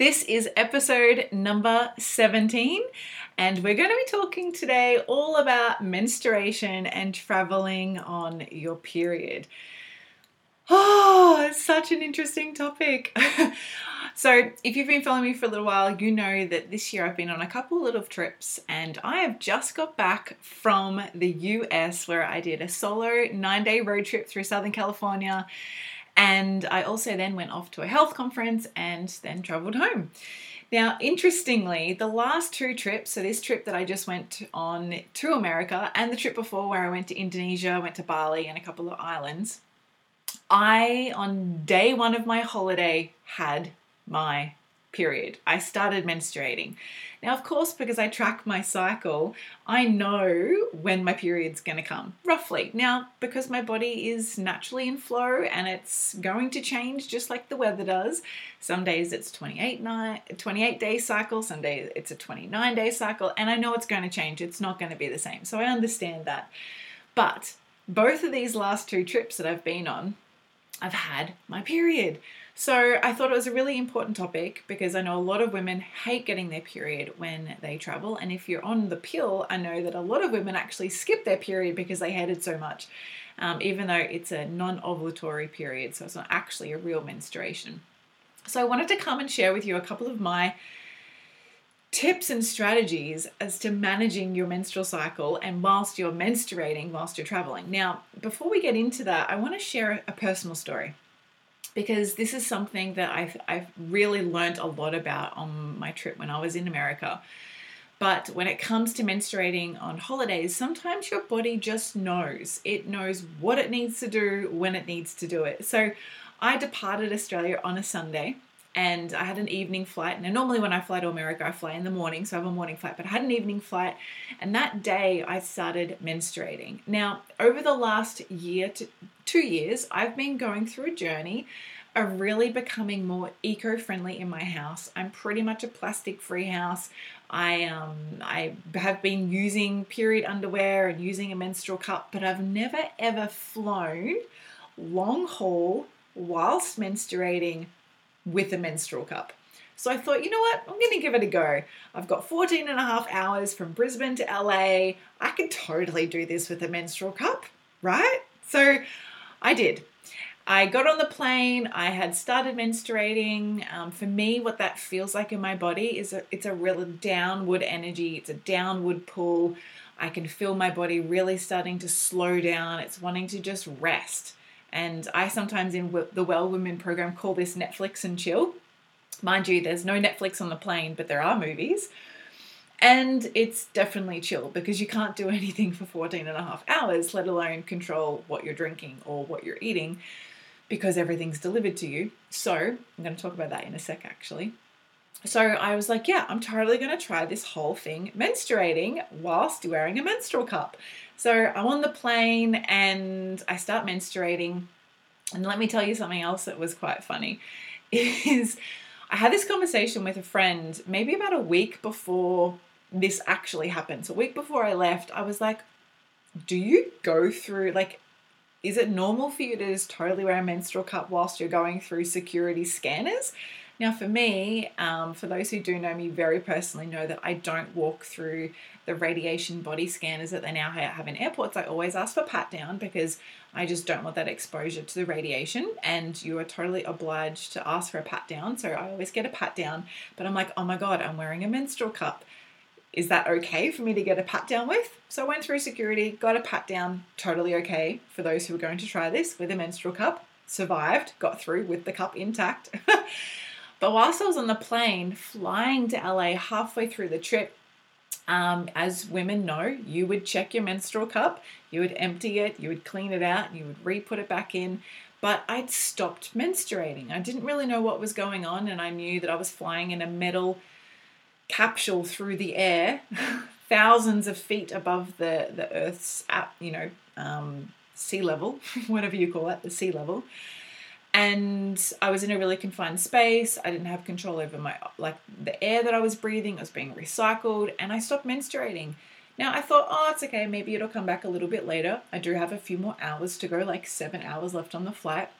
This is episode number 17, and we're going to be talking today all about menstruation and traveling on your period. Oh, it's such an interesting topic. so, if you've been following me for a little while, you know that this year I've been on a couple little trips and I have just got back from the US where I did a solo nine day road trip through Southern California and I also then went off to a health conference and then traveled home. Now, interestingly, the last two trips, so this trip that I just went on to America and the trip before where I went to Indonesia, went to Bali and a couple of islands, I, on day one of my holiday, had my period. I started menstruating. Now, of course, because I track my cycle, I know when my period's going to come, roughly. Now, because my body is naturally in flow and it's going to change just like the weather does. Some days it's 28 night, 28 day cycle, some days it's a 29 day cycle, and I know it's going to change. It's not going to be the same. So I understand that. But both of these last two trips that I've been on, I've had my period. So I thought it was a really important topic because I know a lot of women hate getting their period when they travel. And if you're on the pill, I know that a lot of women actually skip their period because they hate it so much, um, even though it's a non ovulatory period. So it's not actually a real menstruation. So I wanted to come and share with you a couple of my tips and strategies as to managing your menstrual cycle and whilst you're menstruating, whilst you're traveling. Now, before we get into that, I want to share a personal story because this is something that I've, I've really learned a lot about on my trip when I was in America. But when it comes to menstruating on holidays, sometimes your body just knows. It knows what it needs to do when it needs to do it. So I departed Australia on a Sunday and I had an evening flight. Now, normally when I fly to America, I fly in the morning, so I have a morning flight, but I had an evening flight, and that day I started menstruating. Now, over the last year to two years, I've been going through a journey of really becoming more eco-friendly in my house. I'm pretty much a plastic-free house. I um I have been using period underwear and using a menstrual cup, but I've never ever flown long haul whilst menstruating with a menstrual cup. So I thought, you know what, I'm going to give it a go. I've got 14 and a half hours from Brisbane to LA. I could totally do this with a menstrual cup, right? So I did. I got on the plane. I had started menstruating. Um, for me, what that feels like in my body is a, it's a real downward energy. It's a downward pull. I can feel my body really starting to slow down. It's wanting to just rest. And I sometimes in the Well Woman program call this Netflix and chill. Mind you, there's no Netflix on the plane, but there are movies. And it's definitely chill because you can't do anything for 14 and a half hours, let alone control what you're drinking or what you're eating because everything's delivered to you. So, I'm going to talk about that in a sec actually. So, I was like, yeah, I'm totally going to try this whole thing menstruating whilst wearing a menstrual cup. So, I'm on the plane and I start menstruating. And let me tell you something else that was quite funny is I had this conversation with a friend maybe about a week before this actually happened. So, a week before I left, I was like, do you go through like is it normal for you to just totally wear a menstrual cup whilst you're going through security scanners? Now, for me, um, for those who do know me very personally, know that I don't walk through the radiation body scanners that they now have in airports. I always ask for pat down because I just don't want that exposure to the radiation, and you are totally obliged to ask for a pat down. So I always get a pat down, but I'm like, oh my god, I'm wearing a menstrual cup is that okay for me to get a pat down with? So I went through security, got a pat down, totally okay for those who were going to try this with a menstrual cup. Survived, got through with the cup intact. but whilst I was on the plane flying to LA halfway through the trip, um, as women know, you would check your menstrual cup, you would empty it, you would clean it out, you would re put it back in. But I'd stopped menstruating. I didn't really know what was going on, and I knew that I was flying in a metal capsule through the air, thousands of feet above the, the Earth's, you know, um, sea level, whatever you call it, the sea level. And I was in a really confined space. I didn't have control over my, like, the air that I was breathing It was being recycled, and I stopped menstruating. Now I thought, oh, it's okay, maybe it'll come back a little bit later. I do have a few more hours to go, like seven hours left on the flight.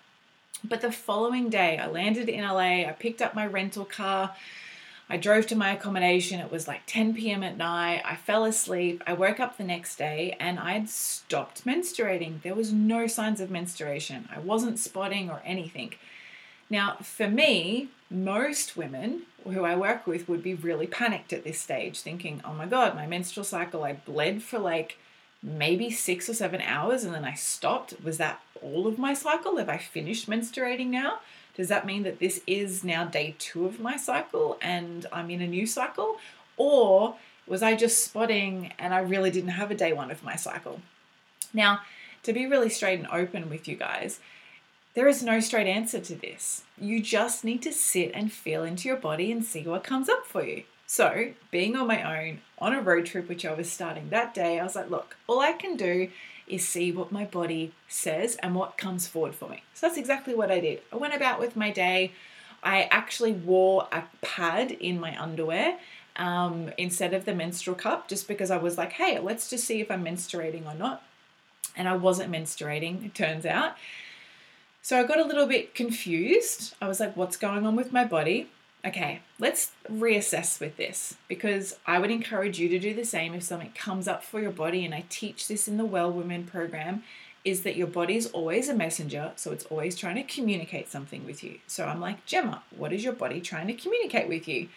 But the following day, I landed in LA, I picked up my rental car, I drove to my accommodation. It was like 10 p.m. at night. I fell asleep. I woke up the next day and I'd stopped menstruating. There was no signs of menstruation. I wasn't spotting or anything. Now, for me, most women who I work with would be really panicked at this stage, thinking, oh my God, my menstrual cycle, I bled for like maybe six or seven hours and then I stopped. Was that all of my cycle? Have I finished menstruating now? Does that mean that this is now day two of my cycle and I'm in a new cycle? Or was I just spotting and I really didn't have a day one of my cycle? Now, to be really straight and open with you guys, there is no straight answer to this. You just need to sit and feel into your body and see what comes up for you. So, being on my own on a road trip, which I was starting that day, I was like, look, all I can do is see what my body says and what comes forward for me. So that's exactly what I did. I went about with my day. I actually wore a pad in my underwear um, instead of the menstrual cup just because I was like, hey, let's just see if I'm menstruating or not. And I wasn't menstruating, it turns out. So I got a little bit confused. I was like, what's going on with my body? Okay, let's reassess with this because I would encourage you to do the same if something comes up for your body. And I teach this in the Well Woman program is that your body is always a messenger, so it's always trying to communicate something with you. So I'm like, Gemma, what is your body trying to communicate with you?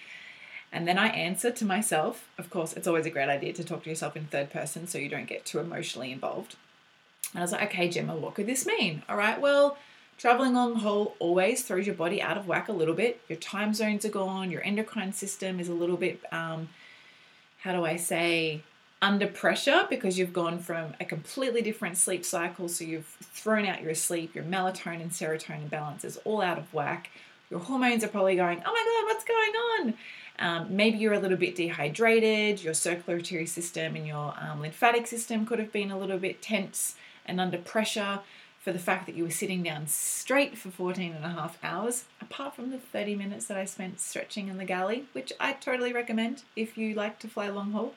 And then I answer to myself. Of course, it's always a great idea to talk to yourself in third person so you don't get too emotionally involved. And I was like, okay, Gemma, what could this mean? All right, well, Traveling long haul always throws your body out of whack a little bit. Your time zones are gone, your endocrine system is a little bit, um, how do I say, under pressure because you've gone from a completely different sleep cycle. So you've thrown out your sleep, your melatonin, serotonin balance is all out of whack. Your hormones are probably going, oh my God, what's going on? Um, maybe you're a little bit dehydrated, your circulatory system and your um, lymphatic system could have been a little bit tense and under pressure for the fact that you were sitting down straight for 14 and a half hours, apart from the 30 minutes that I spent stretching in the galley, which I totally recommend if you like to fly long haul.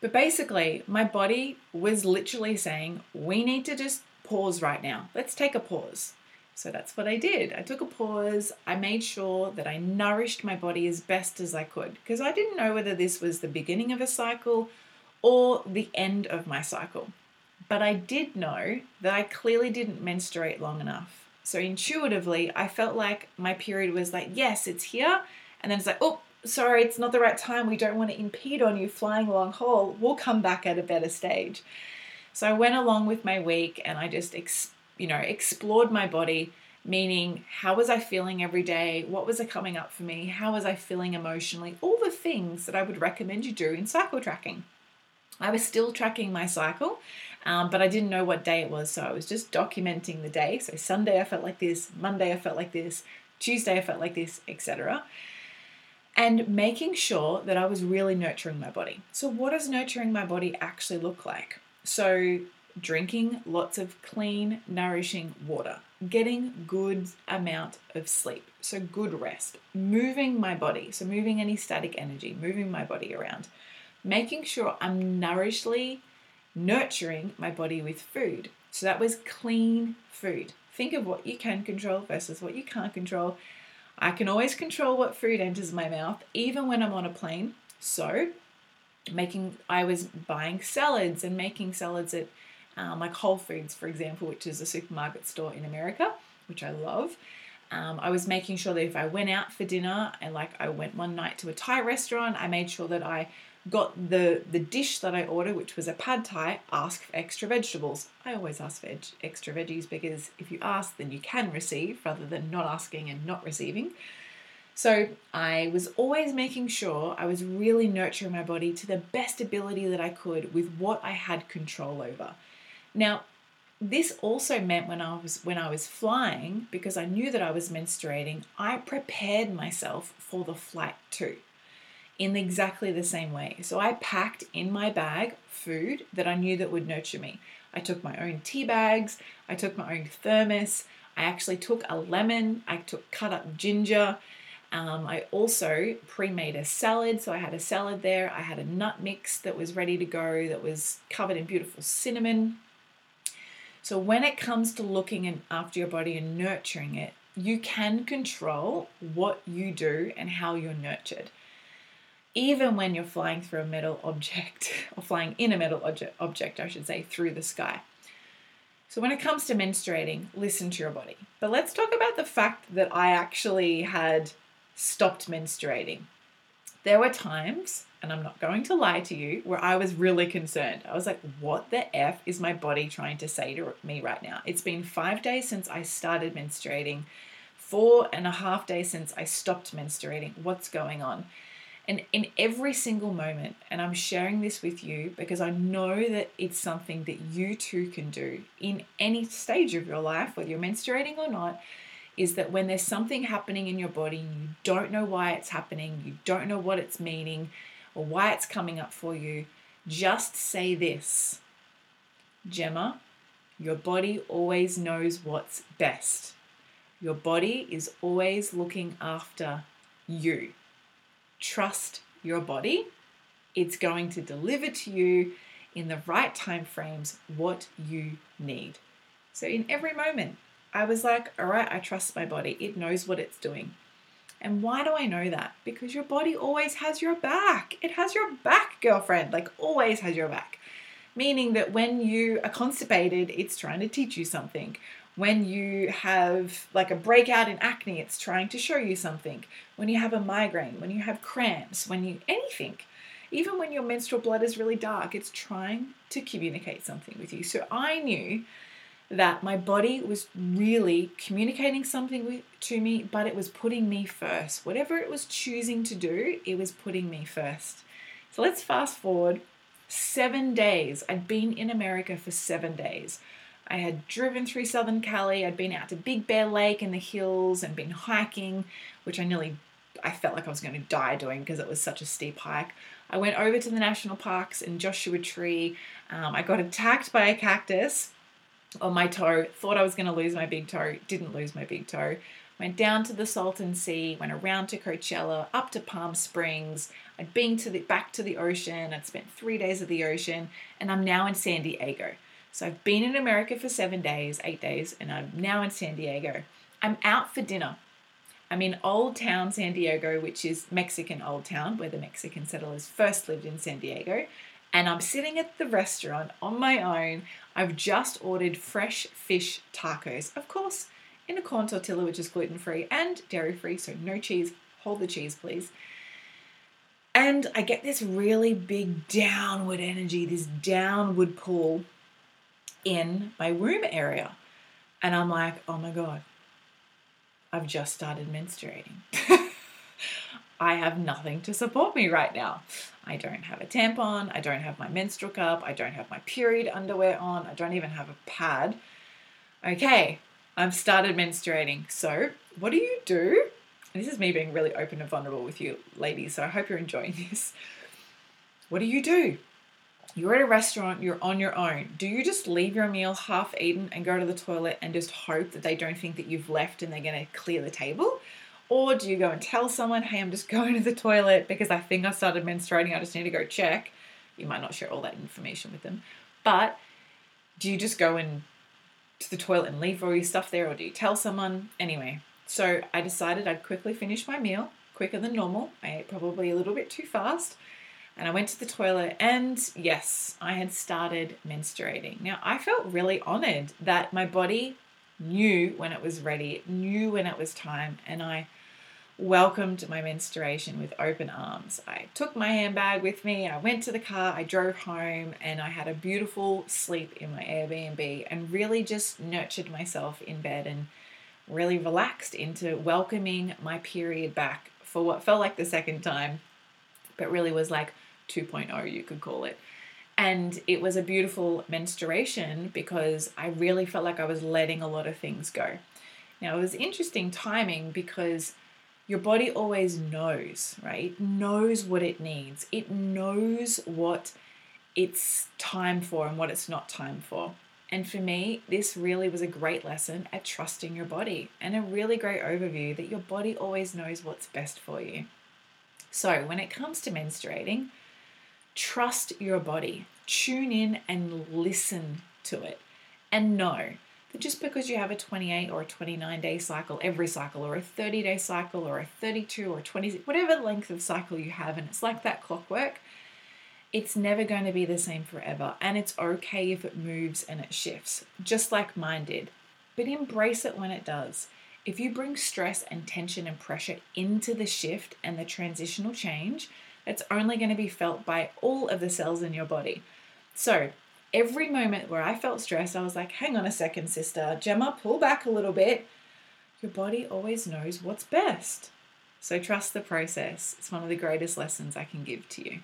But basically, my body was literally saying, we need to just pause right now. Let's take a pause. So that's what I did. I took a pause. I made sure that I nourished my body as best as I could because I didn't know whether this was the beginning of a cycle or the end of my cycle. But I did know that I clearly didn't menstruate long enough. So intuitively, I felt like my period was like, yes, it's here. And then it's like, oh, sorry, it's not the right time. We don't want to impede on you flying long haul. We'll come back at a better stage. So I went along with my week and I just, ex- you know, explored my body, meaning how was I feeling every day? What was coming up for me? How was I feeling emotionally? All the things that I would recommend you do in cycle tracking. I was still tracking my cycle, um, but I didn't know what day it was, so I was just documenting the day. So Sunday I felt like this, Monday I felt like this, Tuesday I felt like this, etc. And making sure that I was really nurturing my body. So, what does nurturing my body actually look like? So, drinking lots of clean, nourishing water, getting good amount of sleep, so good rest, moving my body, so moving any static energy, moving my body around making sure I'm nourishly nurturing my body with food. So that was clean food. Think of what you can control versus what you can't control. I can always control what food enters my mouth, even when I'm on a plane. So, making I was buying salads and making salads at um, like Whole Foods, for example, which is a supermarket store in America, which I love. Um, I was making sure that if I went out for dinner and like I went one night to a Thai restaurant, I made sure that I got the the dish that I ordered, which was a pad thai, ask for extra vegetables. I always ask for extra veggies because if you ask, then you can receive rather than not asking and not receiving. So I was always making sure I was really nurturing my body to the best ability that I could with what I had control over. Now, this also meant when I was when I was flying, because I knew that I was menstruating, I prepared myself for the flight too. In exactly the same way. So I packed in my bag food that I knew that would nurture me. I took my own tea bags, I took my own thermos, I actually took a lemon, I took cut up ginger. Um, I also pre made a salad, so I had a salad there. I had a nut mix that was ready to go, that was covered in beautiful cinnamon. So, when it comes to looking after your body and nurturing it, you can control what you do and how you're nurtured. Even when you're flying through a metal object, or flying in a metal object, object, I should say, through the sky. So, when it comes to menstruating, listen to your body. But let's talk about the fact that I actually had stopped menstruating. There were times, and I'm not going to lie to you, where I was really concerned. I was like, what the F is my body trying to say to me right now? It's been five days since I started menstruating, four and a half days since I stopped menstruating. What's going on? And in every single moment, and I'm sharing this with you because I know that it's something that you too can do in any stage of your life, whether you're menstruating or not, is that when there's something happening in your body, you don't know why it's happening, you don't know what it's meaning or why it's coming up for you, just say this Gemma, your body always knows what's best. Your body is always looking after you trust your body. It's going to deliver to you in the right time frames what you need. So in every moment, I was like, all right, I trust my body. It knows what it's doing. And why do I know that? Because your body always has your back. It has your back, girlfriend, like always has your back. Meaning that when you are constipated, it's trying to teach you something. When you have like a breakout in acne, it's trying to show you something. When you have a migraine, when you have cramps, when you anything, even when your menstrual blood is really dark, it's trying to communicate something with you. So I knew that my body was really communicating something with, to me, but it was putting me first. Whatever it was choosing to do, it was putting me first. So let's fast forward seven days. I'd been in America for seven days. I had driven through southern Cali. I'd been out to Big Bear Lake in the hills and been hiking, which I nearly I felt like I was going to die doing because it was such a steep hike. I went over to the national parks in Joshua Tree. Um, I got attacked by a cactus on my toe. Thought I was going to lose my big toe. Didn't lose my big toe. Went down to the Salton Sea. Went around to Coachella. Up to Palm Springs. I'd been to the back to the ocean. I'd spent three days at the ocean, and I'm now in San Diego. So I've been in America for seven days, eight days, and I'm now in San Diego. I'm out for dinner. I'm in Old Town, San Diego, which is Mexican Old Town, where the Mexican settlers first lived in San Diego. And I'm sitting at the restaurant on my own. I've just ordered fresh fish tacos, of course, in a corn tortilla, which is gluten free and dairy free, so no cheese. Hold the cheese, please. And I get this really big downward energy, this downward pull in my womb area. And I'm like, oh my God, I've just started menstruating. I have nothing to support me right now. I don't have a tampon. I don't have my menstrual cup. I don't have my period underwear on. I don't even have a pad. Okay, I've started menstruating. So, what do you do? This is me being really open and vulnerable with you, ladies. So, I hope you're enjoying this. What do you do? You're at a restaurant, you're on your own. Do you just leave your meal half eaten and go to the toilet and just hope that they don't think that you've left and they're going to clear the table? Or do you go and tell someone, hey, I'm just going to the toilet because I think I started menstruating, I just need to go check? You might not share all that information with them. But do you just go and to the toilet and leave all your stuff there, or do you tell someone? Anyway, so I decided I'd quickly finish my meal, quicker than normal. I ate probably a little bit too fast and I went to the toilet, and yes, I had started menstruating. Now, I felt really honored that my body knew when it was ready, knew when it was time, and I welcomed my menstruation with open arms. I took my handbag with me, I went to the car, I drove home, and I had a beautiful sleep in my Airbnb and really just nurtured myself in bed and really relaxed into welcoming my period back for what felt like the second time, but really was like 2.0, you could call it. And it was a beautiful menstruation because I really felt like I was letting a lot of things go. Now, it was interesting timing because your body always knows, right? It knows what it needs. It knows what it's time for and what it's not time for. And for me, this really was a great lesson at trusting your body and a really great overview that your body always knows what's best for you. So, when it comes to menstruating, trust your body, tune in and listen to it, and know that just because you have a 28 or a 29 day cycle every cycle, or a 30 day cycle, or a 32 or 20, whatever length of cycle you have, and it's like that clockwork, it's never going to be the same forever. And it's okay if it moves and it shifts, just like mine did. But embrace it when it does. If you bring stress and tension and pressure into the shift and the transitional change, it's only going to be felt by all of the cells in your body. So, every moment where I felt stressed, I was like, hang on a second, sister. Gemma, pull back a little bit. Your body always knows what's best. So, trust the process. It's one of the greatest lessons I can give to you.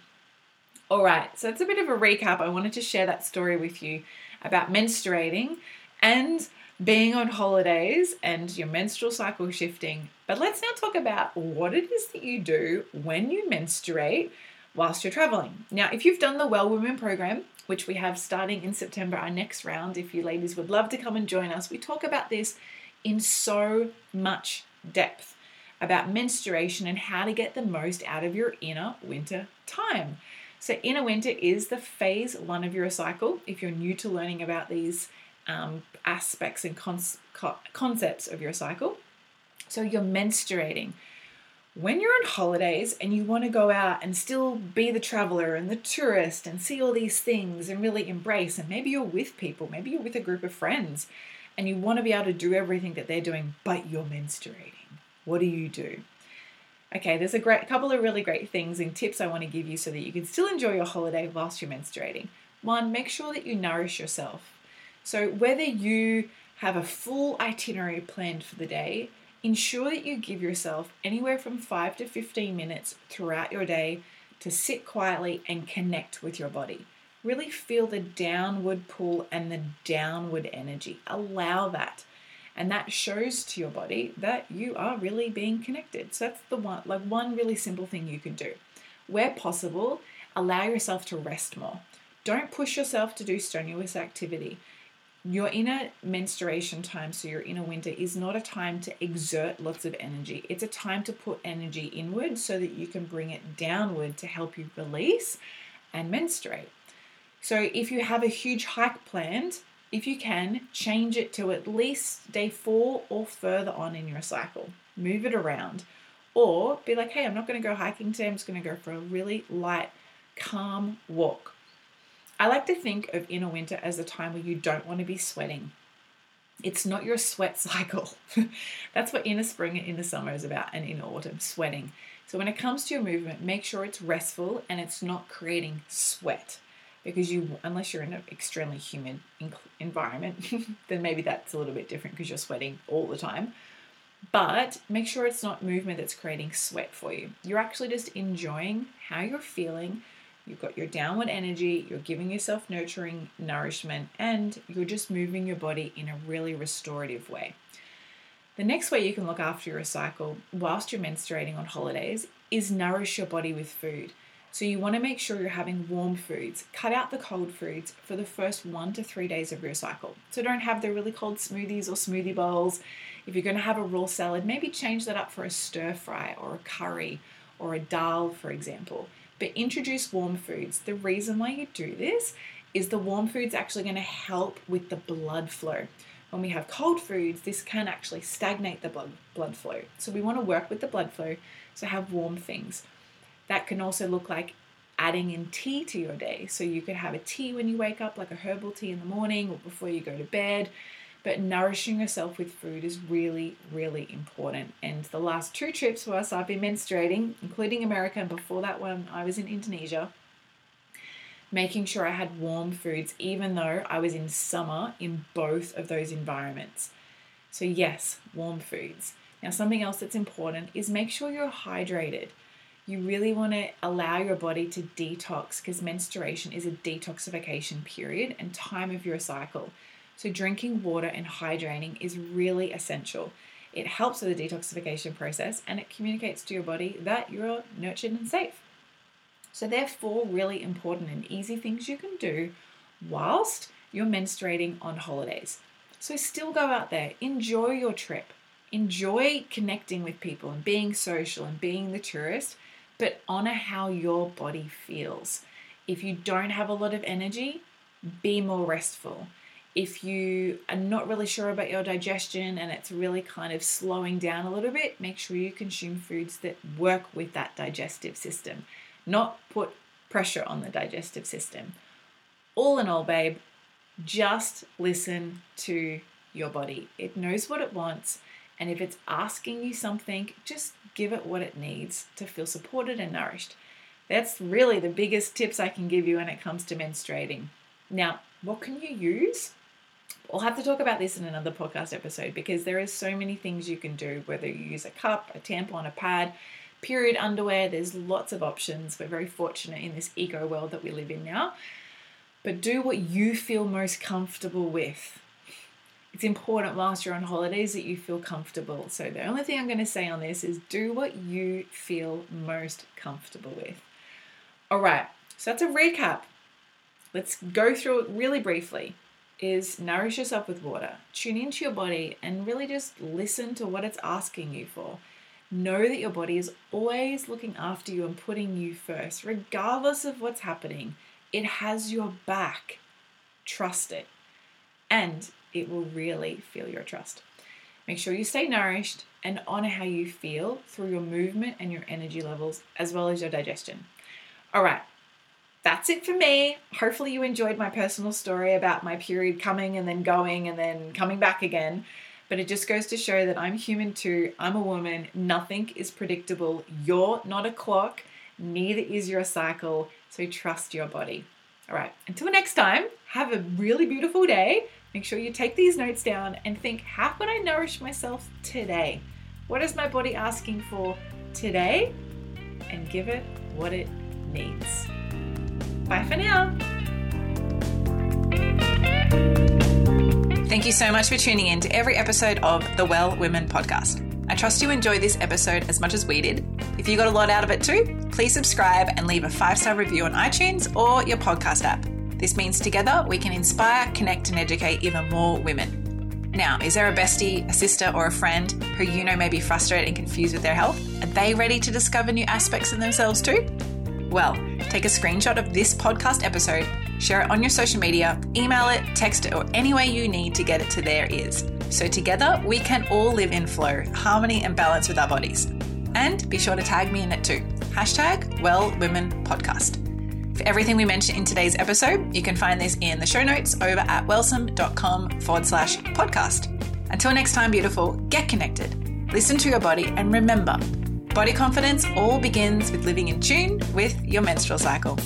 All right, so it's a bit of a recap. I wanted to share that story with you about menstruating and being on holidays and your menstrual cycle shifting. But let's now talk about what it is that you do when you menstruate whilst you're traveling. Now, if you've done the Well Woman program, which we have starting in September, our next round, if you ladies would love to come and join us, we talk about this in so much depth about menstruation and how to get the most out of your inner winter time. So, inner winter is the phase one of your cycle. If you're new to learning about these um, aspects and concepts of your cycle, so you're menstruating. When you're on holidays and you want to go out and still be the traveler and the tourist and see all these things and really embrace, and maybe you're with people, maybe you're with a group of friends and you want to be able to do everything that they're doing, but you're menstruating. What do you do? Okay, there's a great couple of really great things and tips I want to give you so that you can still enjoy your holiday whilst you're menstruating. One, make sure that you nourish yourself. So, whether you have a full itinerary planned for the day, ensure that you give yourself anywhere from 5 to 15 minutes throughout your day to sit quietly and connect with your body. Really feel the downward pull and the downward energy. Allow that. And that shows to your body that you are really being connected. So that's the one like one really simple thing you can do. Where possible allow yourself to rest more. Don't push yourself to do strenuous activity your inner menstruation time so your inner winter is not a time to exert lots of energy it's a time to put energy inward so that you can bring it downward to help you release and menstruate so if you have a huge hike planned if you can, change it to at least day four or further on in your cycle. Move it around. Or be like, hey, I'm not going to go hiking today. I'm just going to go for a really light, calm walk. I like to think of inner winter as a time where you don't want to be sweating. It's not your sweat cycle. That's what inner spring and inner summer is about, and inner autumn, sweating. So when it comes to your movement, make sure it's restful and it's not creating sweat because you unless you're in an extremely humid environment then maybe that's a little bit different because you're sweating all the time but make sure it's not movement that's creating sweat for you you're actually just enjoying how you're feeling you've got your downward energy you're giving yourself nurturing nourishment and you're just moving your body in a really restorative way the next way you can look after your cycle whilst you're menstruating on holidays is nourish your body with food so you want to make sure you're having warm foods. Cut out the cold foods for the first one to three days of your cycle. So don't have the really cold smoothies or smoothie bowls. If you're going to have a raw salad, maybe change that up for a stir fry or a curry or a dal, for example. But introduce warm foods. The reason why you do this is the warm foods actually going to help with the blood flow. When we have cold foods, this can actually stagnate the blood, blood flow. So we want to work with the blood flow, so have warm things. That can also look like adding in tea to your day. So you could have a tea when you wake up, like a herbal tea in the morning or before you go to bed. But nourishing yourself with food is really, really important. And the last two trips whilst I've been menstruating, including America, and before that one, I was in Indonesia, making sure I had warm foods, even though I was in summer in both of those environments. So, yes, warm foods. Now, something else that's important is make sure you're hydrated you really want to allow your body to detox because menstruation is a detoxification period and time of your cycle. So, drinking water and hydrating is really essential. it helps with the detoxification process, and it communicates to your body that you're nurtured and safe. So, they're four really important and easy things you can do whilst you're menstruating on holidays. So, still go out there, enjoy your trip, enjoy connecting with people and being social and being the tourist, but honor how your body feels. If you don't have a lot of energy, be more restful. If you are not really sure about your digestion and it's really kind of slowing down a little bit, make sure you consume foods that work with that digestive system, not put pressure on the digestive system. All in all, babe, just listen to your body. It knows what it wants, and if it's asking you something, just give it what it needs to feel supported and nourished. That's really the biggest tips I can give you when it comes to menstruating. Now, what can you use? We'll have to talk about this in another podcast episode because there is so many things you can do, whether you use a cup, a tampon, a pad, period underwear, there's lots of options. We're very fortunate in this eco world that we live in now. But do what you feel most comfortable with. It's important whilst you're on holidays that you feel comfortable. So, the only thing I'm going to say on this is do what you feel most comfortable with. All right, so that's a recap let's go through it really briefly is nourish yourself with water. Tune into your body and really just listen to what it's asking you for. Know that your body is always looking after you and putting you first regardless of what's happening. It has your back. Trust it. And it will really feel your trust. Make sure you stay nourished and honor how you feel through your movement and your energy levels as well as your digestion. All right that's it for me. Hopefully, you enjoyed my personal story about my period coming and then going and then coming back again. But it just goes to show that I'm human too. I'm a woman. Nothing is predictable. You're not a clock, neither is your cycle. So trust your body. All right, until next time, have a really beautiful day. Make sure you take these notes down and think how can I nourish myself today? What is my body asking for today? And give it what it needs. Bye for now. Thank you so much for tuning in to every episode of the Well Woman podcast. I trust you enjoyed this episode as much as we did. If you got a lot out of it too, please subscribe and leave a five star review on iTunes or your podcast app. This means together we can inspire, connect, and educate even more women. Now, is there a bestie, a sister, or a friend who you know may be frustrated and confused with their health? Are they ready to discover new aspects of themselves too? Well, take a screenshot of this podcast episode, share it on your social media, email it, text it, or any way you need to get it to their ears. So together we can all live in flow, harmony, and balance with our bodies. And be sure to tag me in it too. Hashtag Well Woman Podcast. For everything we mentioned in today's episode, you can find this in the show notes over at wellsome.com forward slash podcast. Until next time, beautiful, get connected, listen to your body, and remember Body confidence all begins with living in tune with your menstrual cycle.